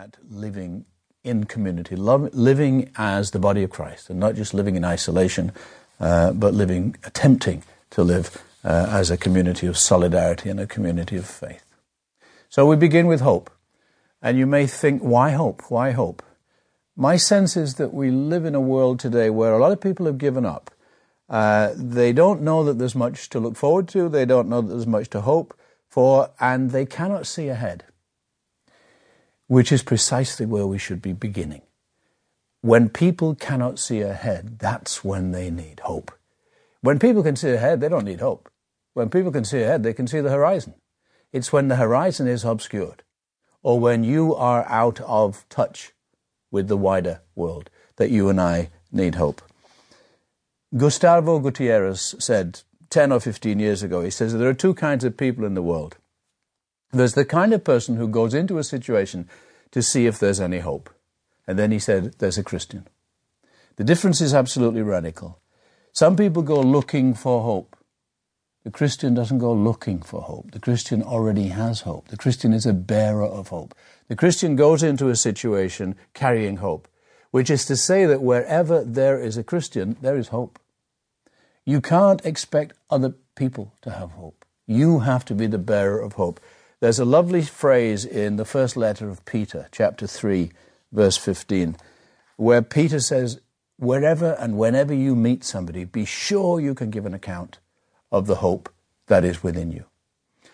at living in community, living as the body of Christ, and not just living in isolation, uh, but living, attempting to live uh, as a community of solidarity and a community of faith. So we begin with hope. And you may think, why hope? Why hope? My sense is that we live in a world today where a lot of people have given up. Uh, they don't know that there's much to look forward to, they don't know that there's much to hope for, and they cannot see ahead, which is precisely where we should be beginning. When people cannot see ahead, that's when they need hope. When people can see ahead, they don't need hope. When people can see ahead, they can see the horizon. It's when the horizon is obscured or when you are out of touch with the wider world that you and I need hope. Gustavo Gutierrez said 10 or 15 years ago, he says there are two kinds of people in the world. There's the kind of person who goes into a situation to see if there's any hope. And then he said, there's a Christian. The difference is absolutely radical. Some people go looking for hope. The Christian doesn't go looking for hope. The Christian already has hope. The Christian is a bearer of hope. The Christian goes into a situation carrying hope, which is to say that wherever there is a Christian, there is hope. You can't expect other people to have hope. You have to be the bearer of hope. There's a lovely phrase in the first letter of Peter, chapter 3, verse 15, where Peter says, Wherever and whenever you meet somebody, be sure you can give an account of the hope that is within you.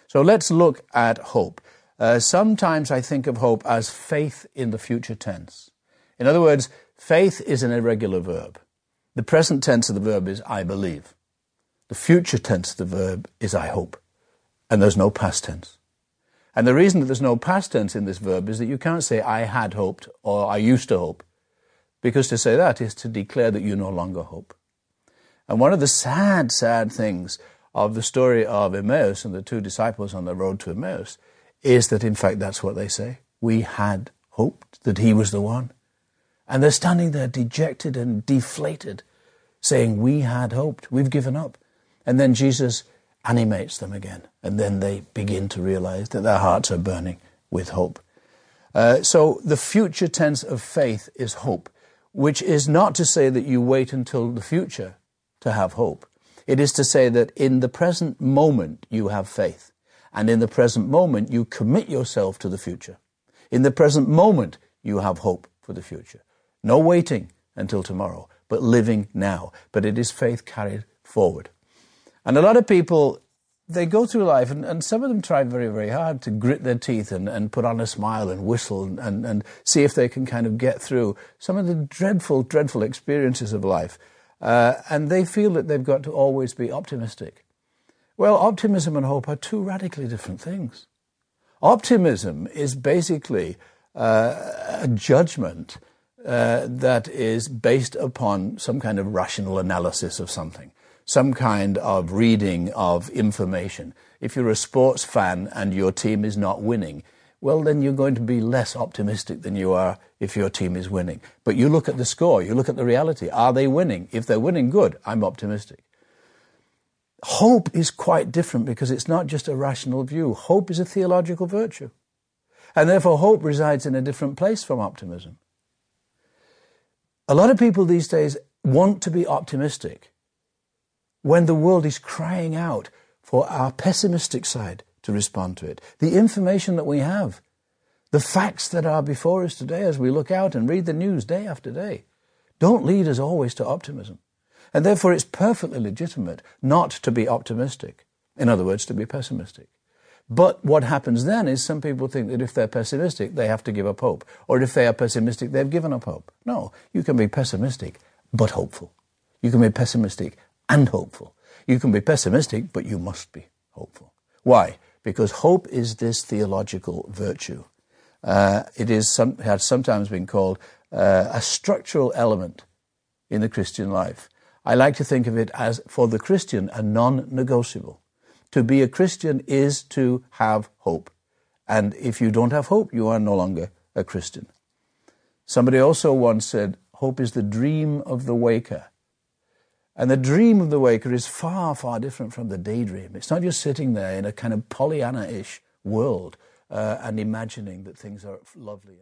So let's look at hope. Uh, sometimes I think of hope as faith in the future tense. In other words, faith is an irregular verb. The present tense of the verb is I believe. The future tense of the verb is I hope. And there's no past tense. And the reason that there's no past tense in this verb is that you can't say I had hoped or I used to hope. Because to say that is to declare that you no longer hope. And one of the sad, sad things of the story of Emmaus and the two disciples on the road to Emmaus is that, in fact, that's what they say. We had hoped that he was the one. And they're standing there dejected and deflated, saying, We had hoped, we've given up. And then Jesus animates them again. And then they begin to realize that their hearts are burning with hope. Uh, so the future tense of faith is hope, which is not to say that you wait until the future to have hope. It is to say that in the present moment you have faith, and in the present moment you commit yourself to the future. In the present moment you have hope for the future. No waiting until tomorrow, but living now. But it is faith carried forward. And a lot of people, they go through life, and, and some of them try very, very hard to grit their teeth and, and put on a smile and whistle and, and, and see if they can kind of get through some of the dreadful, dreadful experiences of life. Uh, and they feel that they've got to always be optimistic. Well, optimism and hope are two radically different things. Optimism is basically uh, a judgment uh, that is based upon some kind of rational analysis of something, some kind of reading of information. If you're a sports fan and your team is not winning, well, then you're going to be less optimistic than you are if your team is winning. But you look at the score, you look at the reality. Are they winning? If they're winning, good, I'm optimistic. Hope is quite different because it's not just a rational view. Hope is a theological virtue. And therefore, hope resides in a different place from optimism. A lot of people these days want to be optimistic when the world is crying out for our pessimistic side to respond to it. The information that we have the facts that are before us today as we look out and read the news day after day don't lead us always to optimism. And therefore, it's perfectly legitimate not to be optimistic. In other words, to be pessimistic. But what happens then is some people think that if they're pessimistic, they have to give up hope. Or if they are pessimistic, they've given up hope. No, you can be pessimistic, but hopeful. You can be pessimistic and hopeful. You can be pessimistic, but you must be hopeful. Why? Because hope is this theological virtue uh, it is some, has sometimes been called uh, a structural element in the Christian life. I like to think of it as, for the Christian, a non negotiable. To be a Christian is to have hope. And if you don't have hope, you are no longer a Christian. Somebody also once said, Hope is the dream of the waker. And the dream of the waker is far, far different from the daydream. It's not just sitting there in a kind of Pollyanna ish world uh, and imagining that things are lovely.